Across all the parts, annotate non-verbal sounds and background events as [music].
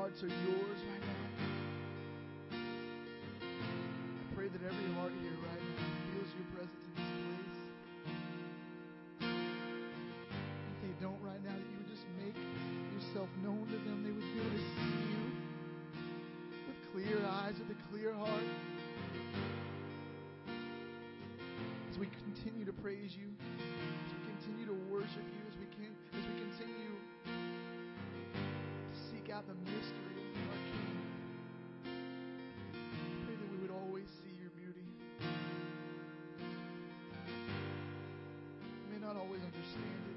hearts are yours right now. I pray that every heart here right now feels your presence in this place. If they don't right now, that you would just make yourself known to them. They would be able to see you with clear eyes, with a clear heart. As we continue to praise you, as we continue to worship you, to seek out the mystery of our King. Pray that we would always see your beauty. We may not always understand it,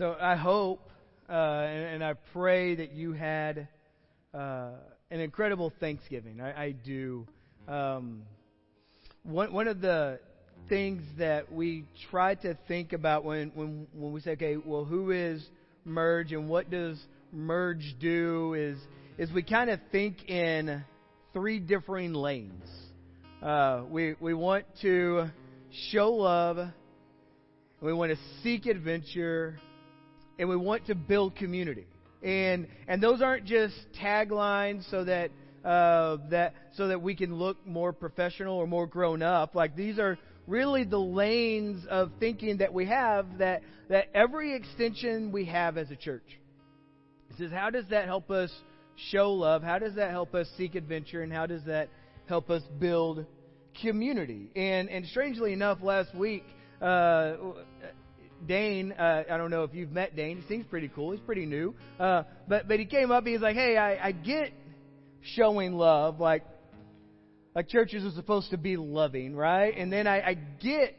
So I hope uh, and, and I pray that you had uh, an incredible Thanksgiving. I, I do. Um, one one of the things that we try to think about when when when we say, okay, well, who is merge and what does merge do? Is is we kind of think in three differing lanes. Uh, we we want to show love, we want to seek adventure, and we want to build community. And and those aren't just taglines so that uh, that so that we can look more professional or more grown up. Like these are really the lanes of thinking that we have that that every extension we have as a church. It says, how does that help us show love? How does that help us seek adventure? And how does that help us build community? And and strangely enough, last week. Uh, Dane, uh, I don't know if you've met Dane. He seems pretty cool. He's pretty new. Uh, but but he came up. He's like, hey, I, I get showing love, like like churches are supposed to be loving, right? And then I, I get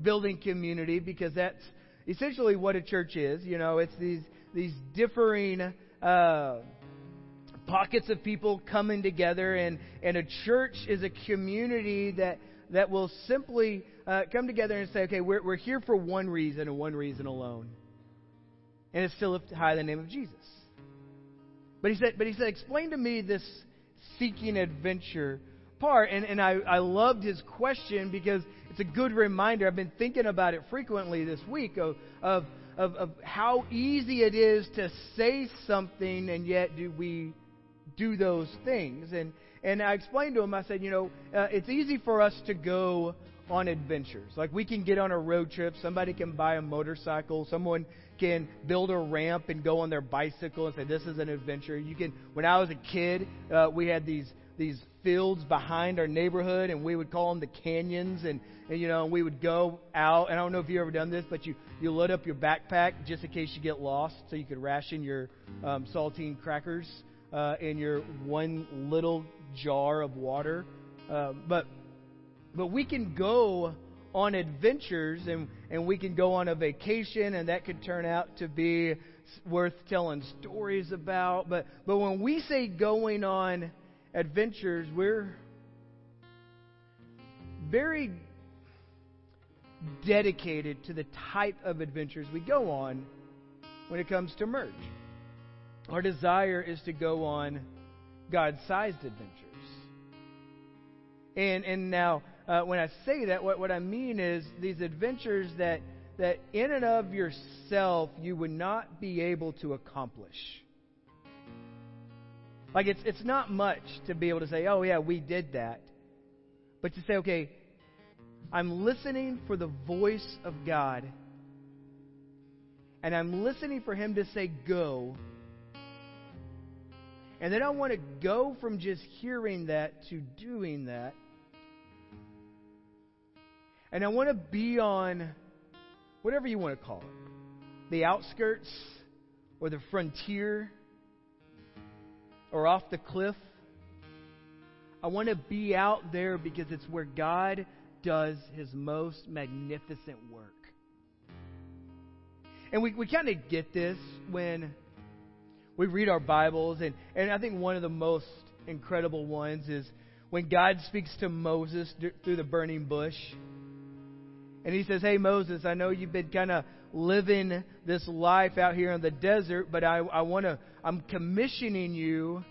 building community because that's essentially what a church is. You know, it's these these differing uh, pockets of people coming together, and and a church is a community that that will simply uh, come together and say, okay, we're, we're here for one reason and one reason alone. And it's to lift high the name of Jesus. But he said, but he said, explain to me this seeking adventure part. And, and I, I loved his question because it's a good reminder. I've been thinking about it frequently this week of, of, of, of how easy it is to say something and yet do we do those things. And, and I explained to him, I said, you know, uh, it's easy for us to go on adventures. Like we can get on a road trip, somebody can buy a motorcycle, someone can build a ramp and go on their bicycle and say this is an adventure. You can when I was a kid, uh, we had these these fields behind our neighborhood and we would call them the canyons and, and you know, we would go out and I don't know if you've ever done this, but you you load up your backpack just in case you get lost so you could ration your um, saltine crackers uh, in your one little jar of water. Uh, but but we can go on adventures and, and we can go on a vacation and that could turn out to be worth telling stories about. But, but when we say going on adventures, we're very dedicated to the type of adventures we go on when it comes to merge. Our desire is to go on God sized adventures. And, and now, uh, when I say that, what, what I mean is these adventures that, that in and of yourself you would not be able to accomplish. Like it's, it's not much to be able to say, oh, yeah, we did that. But to say, okay, I'm listening for the voice of God, and I'm listening for Him to say, go. And then I want to go from just hearing that to doing that. And I want to be on whatever you want to call it the outskirts, or the frontier, or off the cliff. I want to be out there because it's where God does his most magnificent work. And we, we kind of get this when we read our Bibles, and, and I think one of the most incredible ones is when God speaks to Moses through the burning bush. And he says, Hey, Moses, I know you've been kind of living this life out here in the desert, but I, I want to, I'm commissioning you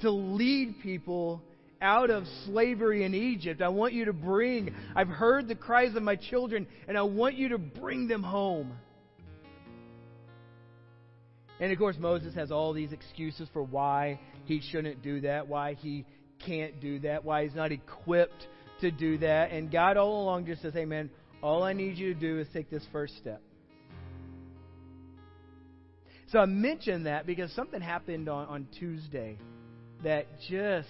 to lead people out of slavery in Egypt. I want you to bring, I've heard the cries of my children, and I want you to bring them home. And of course, Moses has all these excuses for why he shouldn't do that, why he can't do that, why he's not equipped to do that. And God all along just says, man, all I need you to do is take this first step. So I mentioned that because something happened on, on Tuesday that just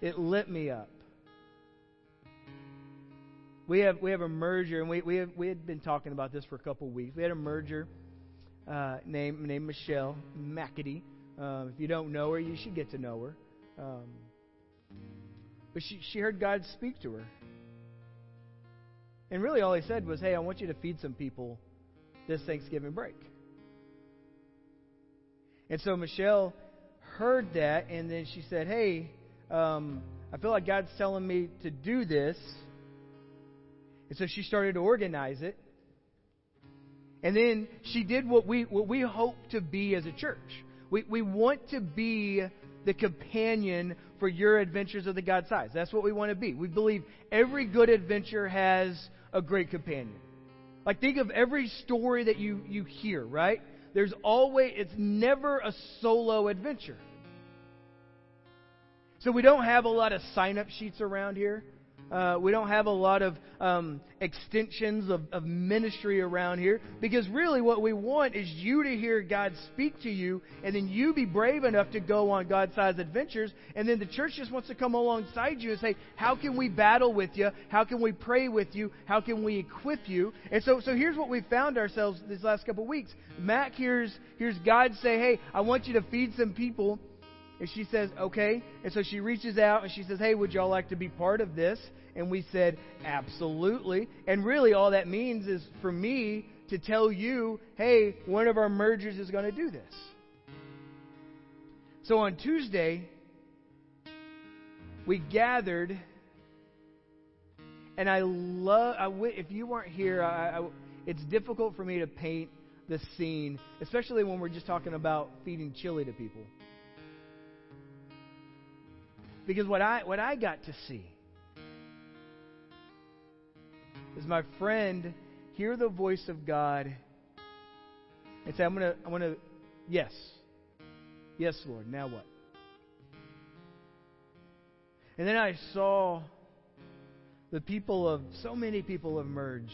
it lit me up. We have we have a merger, and we we have, we had been talking about this for a couple of weeks. We had a merger uh, named named Michelle McAdee. Um, if you don't know her, you should get to know her. Um, but she she heard God speak to her, and really all He said was, "Hey, I want you to feed some people this Thanksgiving break." And so Michelle heard that, and then she said, Hey, um, I feel like God's telling me to do this. And so she started to organize it. And then she did what we, what we hope to be as a church. We, we want to be the companion for your adventures of the God size. That's what we want to be. We believe every good adventure has a great companion. Like, think of every story that you, you hear, right? There's always, it's never a solo adventure. So we don't have a lot of sign up sheets around here. Uh, we don't have a lot of um, extensions of, of ministry around here because really what we want is you to hear God speak to you and then you be brave enough to go on God sized adventures. And then the church just wants to come alongside you and say, How can we battle with you? How can we pray with you? How can we equip you? And so, so here's what we found ourselves these last couple of weeks. Mac hears, hears God say, Hey, I want you to feed some people. And she says, okay. And so she reaches out and she says, hey, would y'all like to be part of this? And we said, absolutely. And really, all that means is for me to tell you, hey, one of our mergers is going to do this. So on Tuesday, we gathered, and I love. I, if you weren't here, I, I, it's difficult for me to paint the scene, especially when we're just talking about feeding chili to people. Because what I, what I got to see is my friend hear the voice of God and say, I'm going to, I'm going to, yes. Yes, Lord. Now what? And then I saw the people of, so many people emerge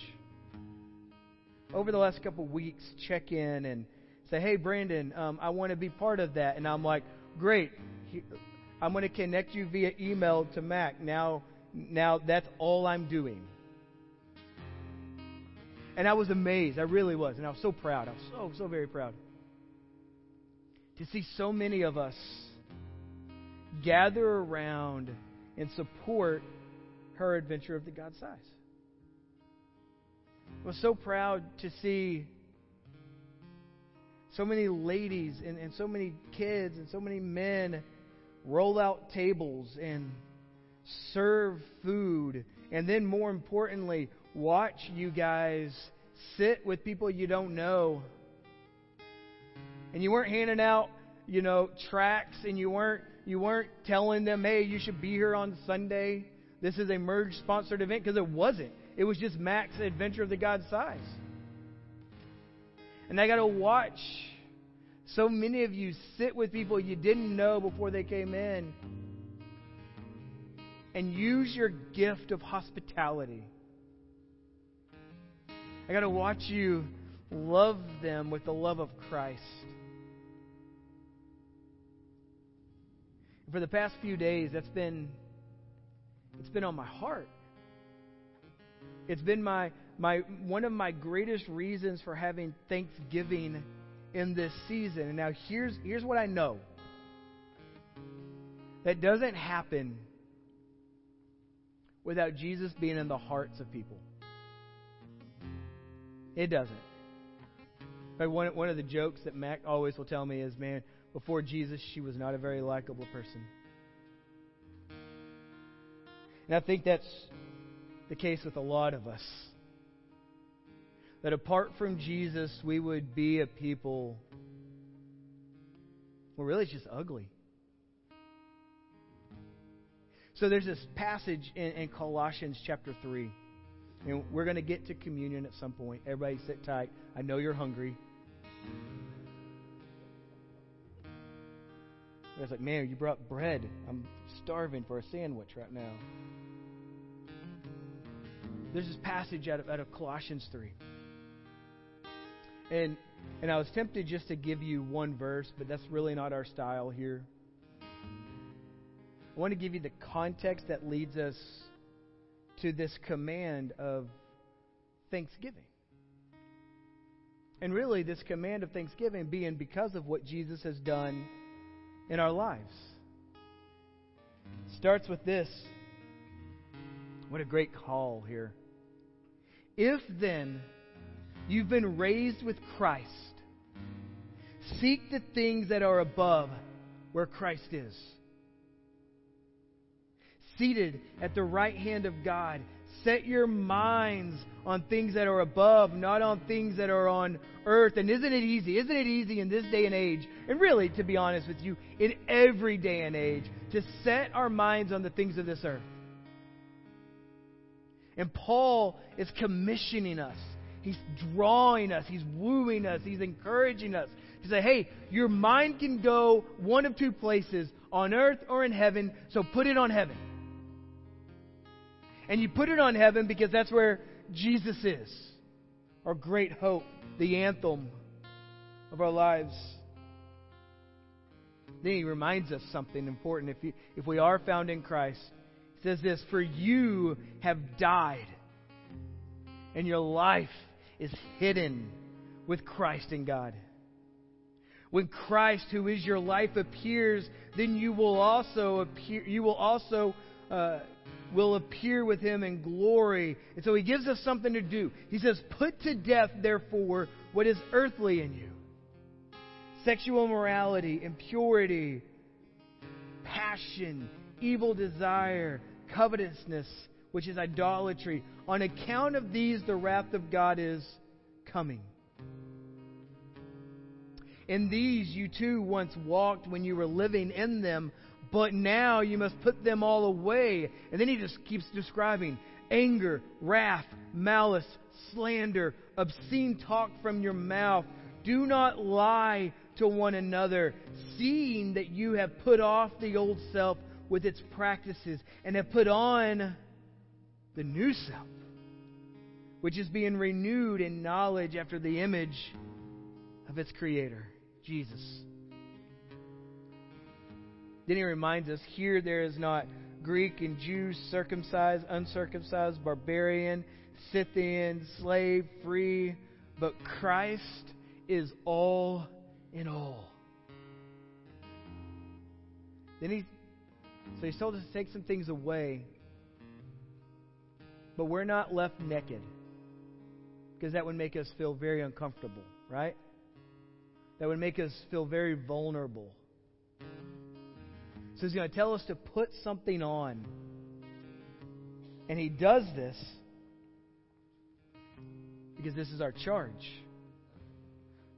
over the last couple of weeks check in and say, hey, Brandon, um, I want to be part of that. And I'm like, great. I'm going to connect you via email to Mac. Now, now that's all I'm doing. And I was amazed. I really was. And I was so proud. I was so, so very proud to see so many of us gather around and support her adventure of the God size. I was so proud to see so many ladies and, and so many kids and so many men roll out tables and serve food. And then, more importantly, watch you guys sit with people you don't know. And you weren't handing out, you know, tracts and you weren't you weren't telling them, "Hey, you should be here on Sunday. This is a merge sponsored event" because it wasn't. It was just Mac's Adventure of the God size. And I got to watch so many of you sit with people you didn't know before they came in and use your gift of hospitality. I got to watch you love them with the love of Christ. For the past few days, that's been it's been on my heart. It's been my my one of my greatest reasons for having Thanksgiving in this season. And now here's here's what I know. That doesn't happen without Jesus being in the hearts of people. It doesn't. But one, one of the jokes that Mac always will tell me is, man, before Jesus, she was not a very likable person. And I think that's the case with a lot of us. That apart from Jesus, we would be a people, well, really, it's just ugly. So there's this passage in, in Colossians chapter 3. And we're going to get to communion at some point. Everybody sit tight. I know you're hungry. I was like, man, you brought bread. I'm starving for a sandwich right now. There's this passage out of, out of Colossians 3. And, and I was tempted just to give you one verse, but that's really not our style here. I want to give you the context that leads us to this command of thanksgiving. And really, this command of thanksgiving being because of what Jesus has done in our lives. Starts with this. What a great call here. If then you've been raised with Christ, seek the things that are above where Christ is seated at the right hand of God. Set your minds on things that are above, not on things that are on earth. And isn't it easy? Isn't it easy in this day and age, and really, to be honest with you, in every day and age, to set our minds on the things of this earth? And Paul is commissioning us. He's drawing us. He's wooing us. He's encouraging us to say, hey, your mind can go one of two places, on earth or in heaven, so put it on heaven. And you put it on heaven because that's where Jesus is, our great hope, the anthem of our lives. Then he reminds us something important. If, you, if we are found in Christ, he says this For you have died, and your life is hidden with Christ in God. When Christ, who is your life, appears, then you will also appear. You will also uh, will appear with him in glory. And so he gives us something to do. He says, Put to death, therefore, what is earthly in you sexual immorality, impurity, passion, evil desire, covetousness, which is idolatry. On account of these, the wrath of God is coming. In these you too once walked when you were living in them but now you must put them all away. And then he just keeps describing anger, wrath, malice, slander, obscene talk from your mouth. Do not lie to one another, seeing that you have put off the old self with its practices and have put on the new self, which is being renewed in knowledge after the image of its creator, Jesus. Then he reminds us here there is not Greek and Jew, circumcised, uncircumcised, barbarian, Scythian, slave, free, but Christ is all in all. Then he so he's told us to take some things away. But we're not left naked. Because that would make us feel very uncomfortable, right? That would make us feel very vulnerable. So he's going to tell us to put something on. And he does this because this is our charge.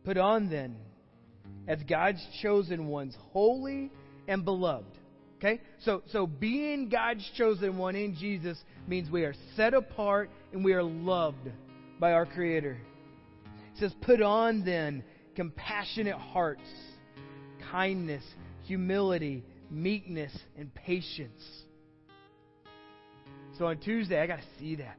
Put on then, as God's chosen ones, holy and beloved. Okay? So, so being God's chosen one in Jesus means we are set apart and we are loved by our Creator. It says, Put on then compassionate hearts, kindness, humility, meekness, and patience. So on Tuesday, I got to see that.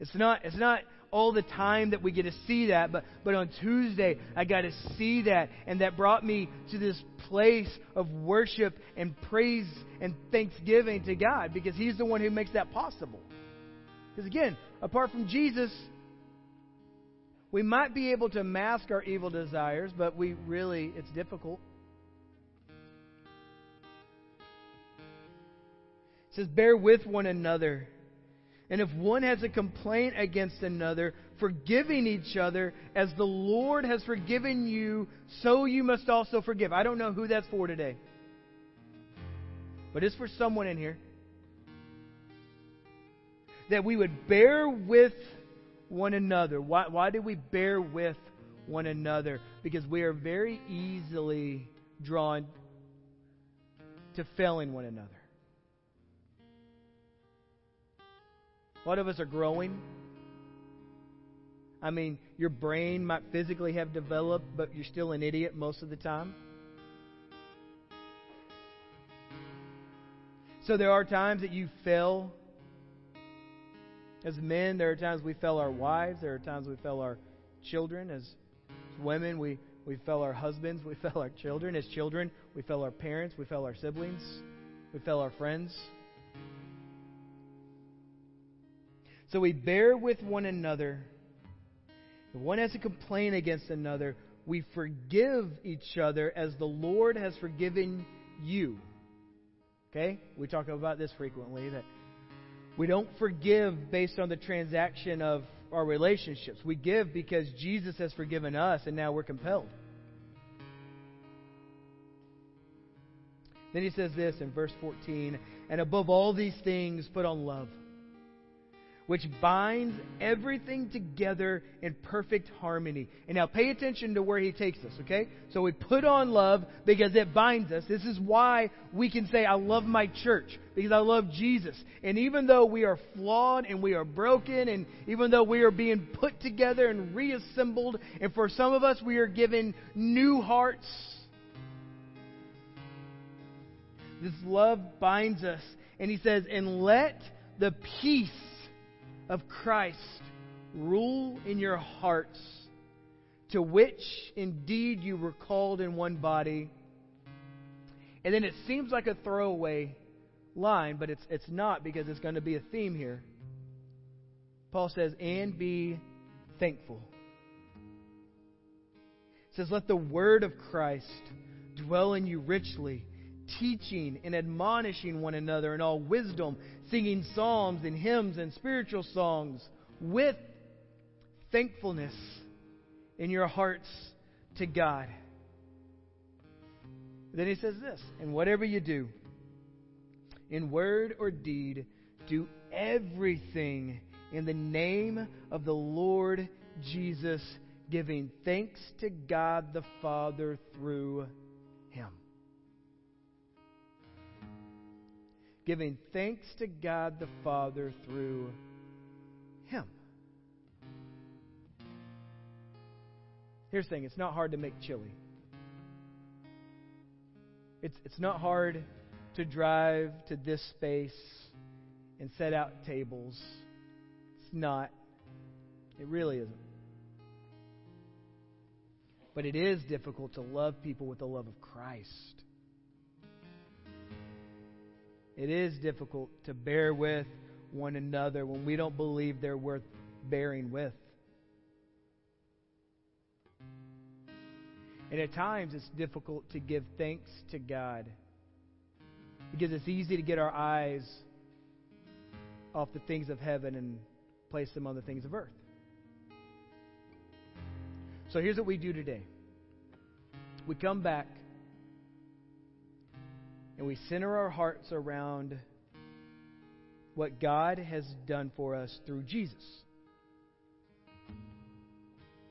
It's not, it's not all the time that we get to see that, but, but on Tuesday, I got to see that. And that brought me to this place of worship and praise and thanksgiving to God because He's the one who makes that possible. Because again, apart from Jesus, we might be able to mask our evil desires, but we really, it's difficult. It says, Bear with one another. And if one has a complaint against another, forgiving each other, as the Lord has forgiven you, so you must also forgive. I don't know who that's for today, but it's for someone in here. that we would bear with one another. Why, why do we bear with one another? Because we are very easily drawn to failing one another. Lot of us are growing. I mean, your brain might physically have developed, but you're still an idiot most of the time. So there are times that you fail. As men, there are times we fail our wives. There are times we fail our children. As women, we, we fail our husbands. We [laughs] fail our children. As children, we fail our parents. We fail our siblings. We fail our friends. So we bear with one another. If one has a complaint against another, we forgive each other as the Lord has forgiven you. Okay? We talk about this frequently that we don't forgive based on the transaction of our relationships. We give because Jesus has forgiven us and now we're compelled. Then he says this in verse 14 And above all these things, put on love which binds everything together in perfect harmony. And now pay attention to where he takes us, okay? So we put on love because it binds us. This is why we can say, I love my church, because I love Jesus. And even though we are flawed and we are broken, and even though we are being put together and reassembled, and for some of us we are given new hearts, this love binds us. And he says, and let the peace of Christ rule in your hearts, to which indeed you were called in one body. And then it seems like a throwaway line, but it's, it's not because it's going to be a theme here. Paul says, and be thankful. It says, let the word of Christ dwell in you richly teaching and admonishing one another in all wisdom, singing psalms and hymns and spiritual songs with thankfulness in your hearts to God. Then he says this, and whatever you do, in word or deed, do everything in the name of the Lord Jesus, giving thanks to God the Father through him. Giving thanks to God the Father through Him. Here's the thing it's not hard to make chili. It's, it's not hard to drive to this space and set out tables. It's not. It really isn't. But it is difficult to love people with the love of Christ. It is difficult to bear with one another when we don't believe they're worth bearing with. And at times it's difficult to give thanks to God because it's easy to get our eyes off the things of heaven and place them on the things of earth. So here's what we do today we come back and we center our hearts around what God has done for us through Jesus.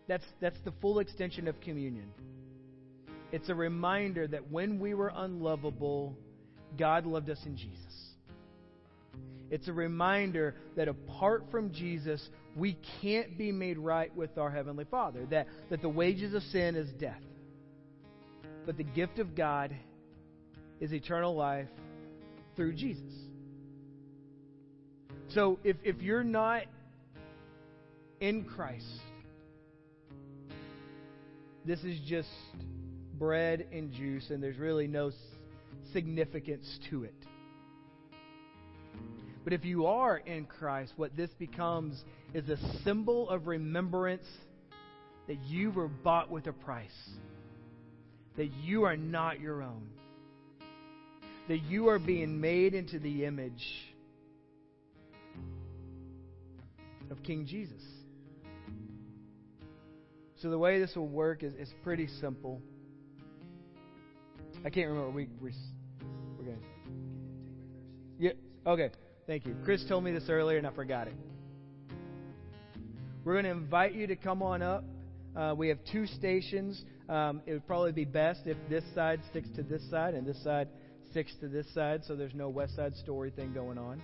That's, that's the full extension of communion. It's a reminder that when we were unlovable, God loved us in Jesus. It's a reminder that apart from Jesus, we can't be made right with our Heavenly Father. That, that the wages of sin is death. But the gift of God is eternal life through Jesus. So if, if you're not in Christ, this is just bread and juice, and there's really no significance to it. But if you are in Christ, what this becomes is a symbol of remembrance that you were bought with a price, that you are not your own that you are being made into the image of King Jesus. So the way this will work is, is pretty simple. I can't remember. We, we we're going. To. Yeah. Okay. Thank you. Chris told me this earlier and I forgot it. We're going to invite you to come on up. Uh, we have two stations. Um, it would probably be best if this side sticks to this side and this side sticks to this side so there's no West Side Story thing going on.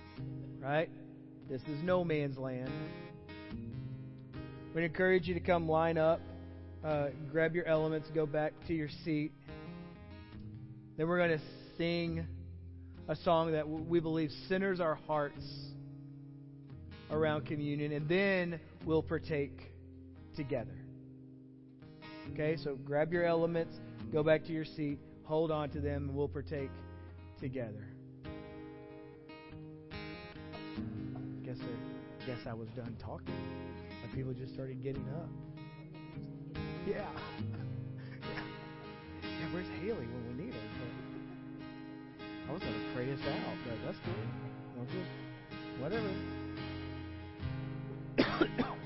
Right? This is no man's land. We encourage you to come line up, uh, grab your elements, go back to your seat. Then we're going to sing a song that we believe centers our hearts around communion, and then we'll partake together. Okay, so grab your elements, go back to your seat, hold on to them, and we'll partake together. Guess I, guess I was done talking. And people just started getting up. Yeah. [laughs] yeah. where's Haley when we need her? But I was gonna pray us out, but that's just whatever. [coughs] [coughs]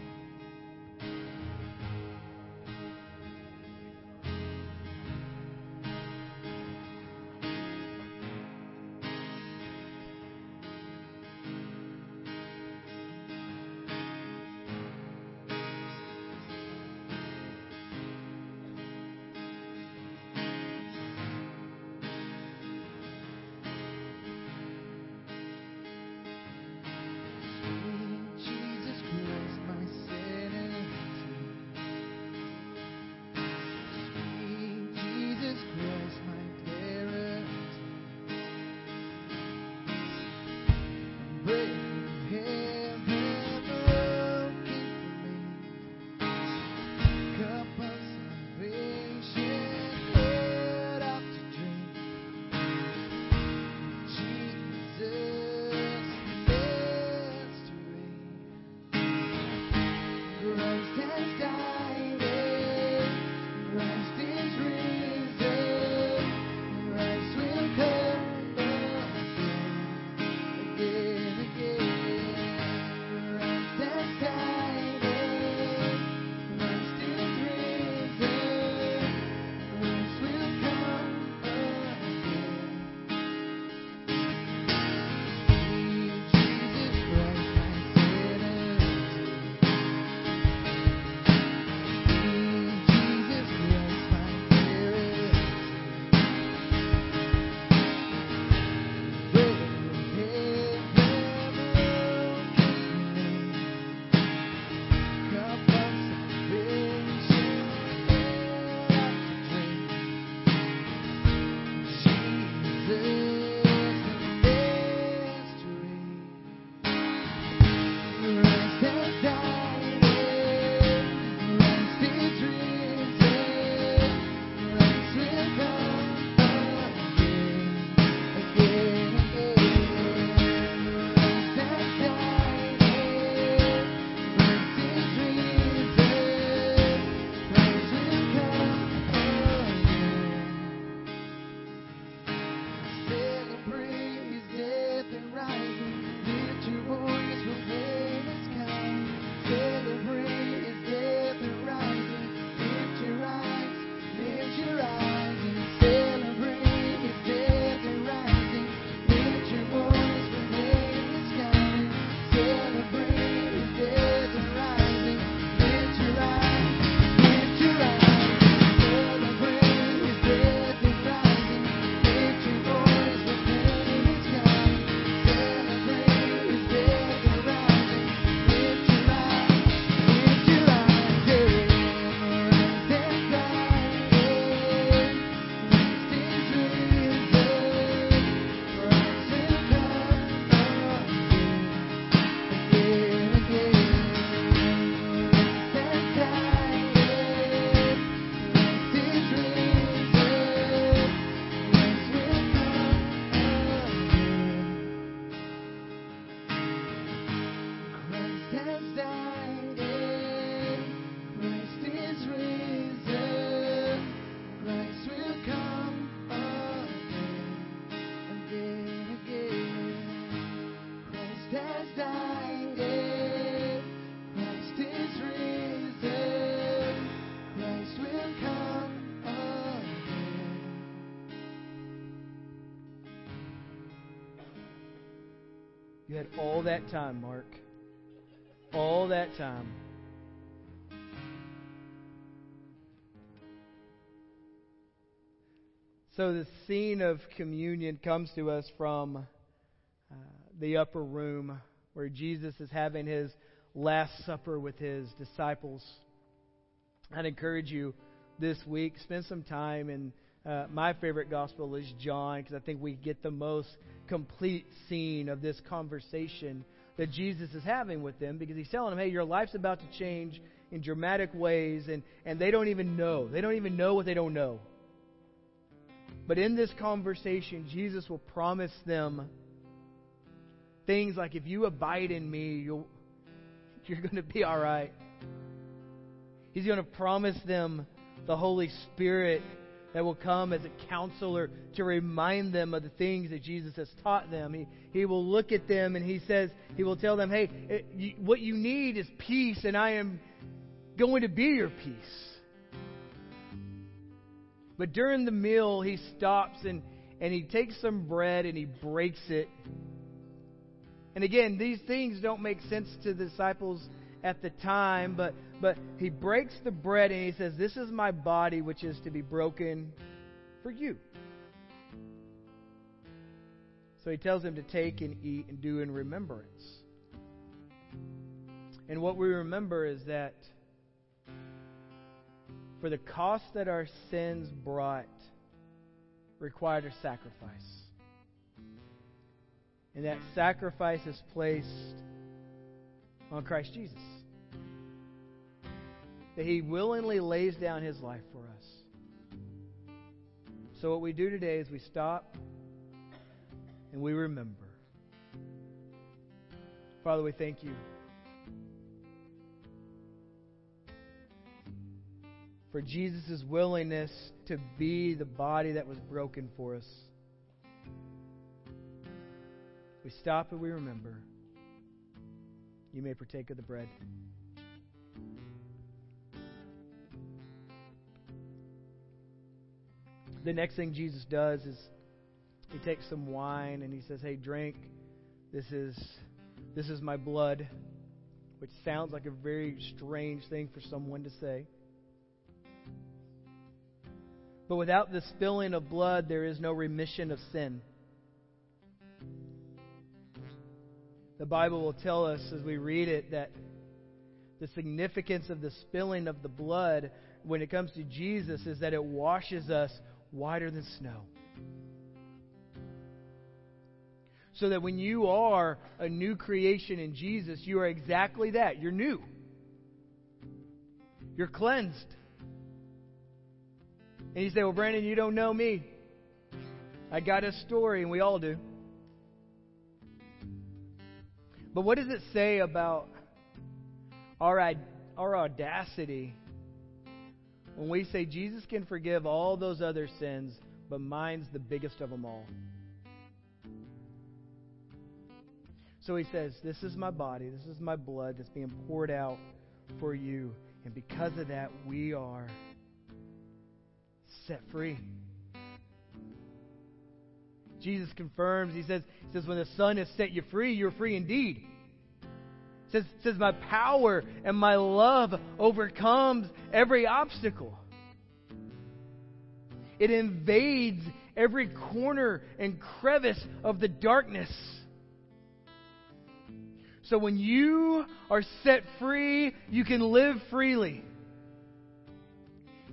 Had all that time, Mark. All that time. So the scene of communion comes to us from uh, the upper room where Jesus is having his Last Supper with his disciples. I'd encourage you this week, spend some time in uh, my favorite gospel is John because I think we get the most complete scene of this conversation that Jesus is having with them because he's telling them, hey, your life's about to change in dramatic ways, and, and they don't even know. They don't even know what they don't know. But in this conversation, Jesus will promise them things like, if you abide in me, you'll, [laughs] you're going to be all right. He's going to promise them the Holy Spirit that will come as a counselor to remind them of the things that Jesus has taught them. He, he will look at them and he says, He will tell them, hey, it, you, what you need is peace, and I am going to be your peace. But during the meal, he stops and, and he takes some bread and he breaks it. And again, these things don't make sense to the disciples at the time, but, but he breaks the bread and he says, This is my body which is to be broken for you. So he tells them to take and eat and do in remembrance. And what we remember is that for the cost that our sins brought required a sacrifice. And that sacrifice is placed on Christ Jesus. That he willingly lays down his life for us. So, what we do today is we stop and we remember. Father, we thank you. for Jesus' willingness to be the body that was broken for us. We stop and we remember. You may partake of the bread. The next thing Jesus does is he takes some wine and he says, "Hey, drink. This is this is my blood," which sounds like a very strange thing for someone to say. But without the spilling of blood, there is no remission of sin. The Bible will tell us as we read it that the significance of the spilling of the blood when it comes to Jesus is that it washes us whiter than snow. So that when you are a new creation in Jesus, you are exactly that. You're new. You're cleansed. And you say, Well, Brandon, you don't know me. I got a story, and we all do. But what does it say about our, our audacity when we say Jesus can forgive all those other sins, but mine's the biggest of them all? So he says, This is my body, this is my blood that's being poured out for you. And because of that, we are set free. Jesus confirms, he says, he says, when the Son has set you free, you're free indeed. Says, says, my power and my love overcomes every obstacle. It invades every corner and crevice of the darkness. So when you are set free, you can live freely.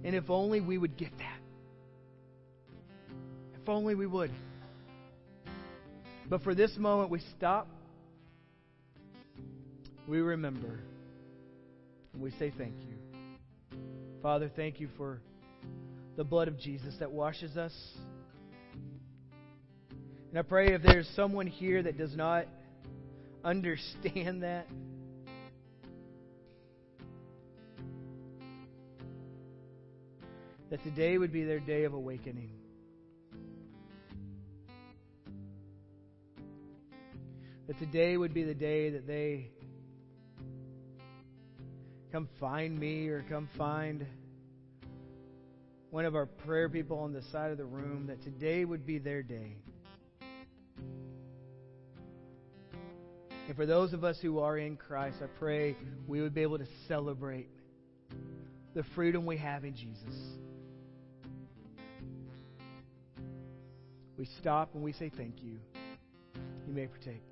And if only we would get that. If only we would. But for this moment, we stop, we remember, and we say thank you. Father, thank you for the blood of Jesus that washes us. And I pray if there's someone here that does not [laughs] understand that, that today would be their day of awakening. That today would be the day that they come find me or come find one of our prayer people on the side of the room, that today would be their day. And for those of us who are in Christ, I pray we would be able to celebrate the freedom we have in Jesus. We stop and we say thank you. You may partake.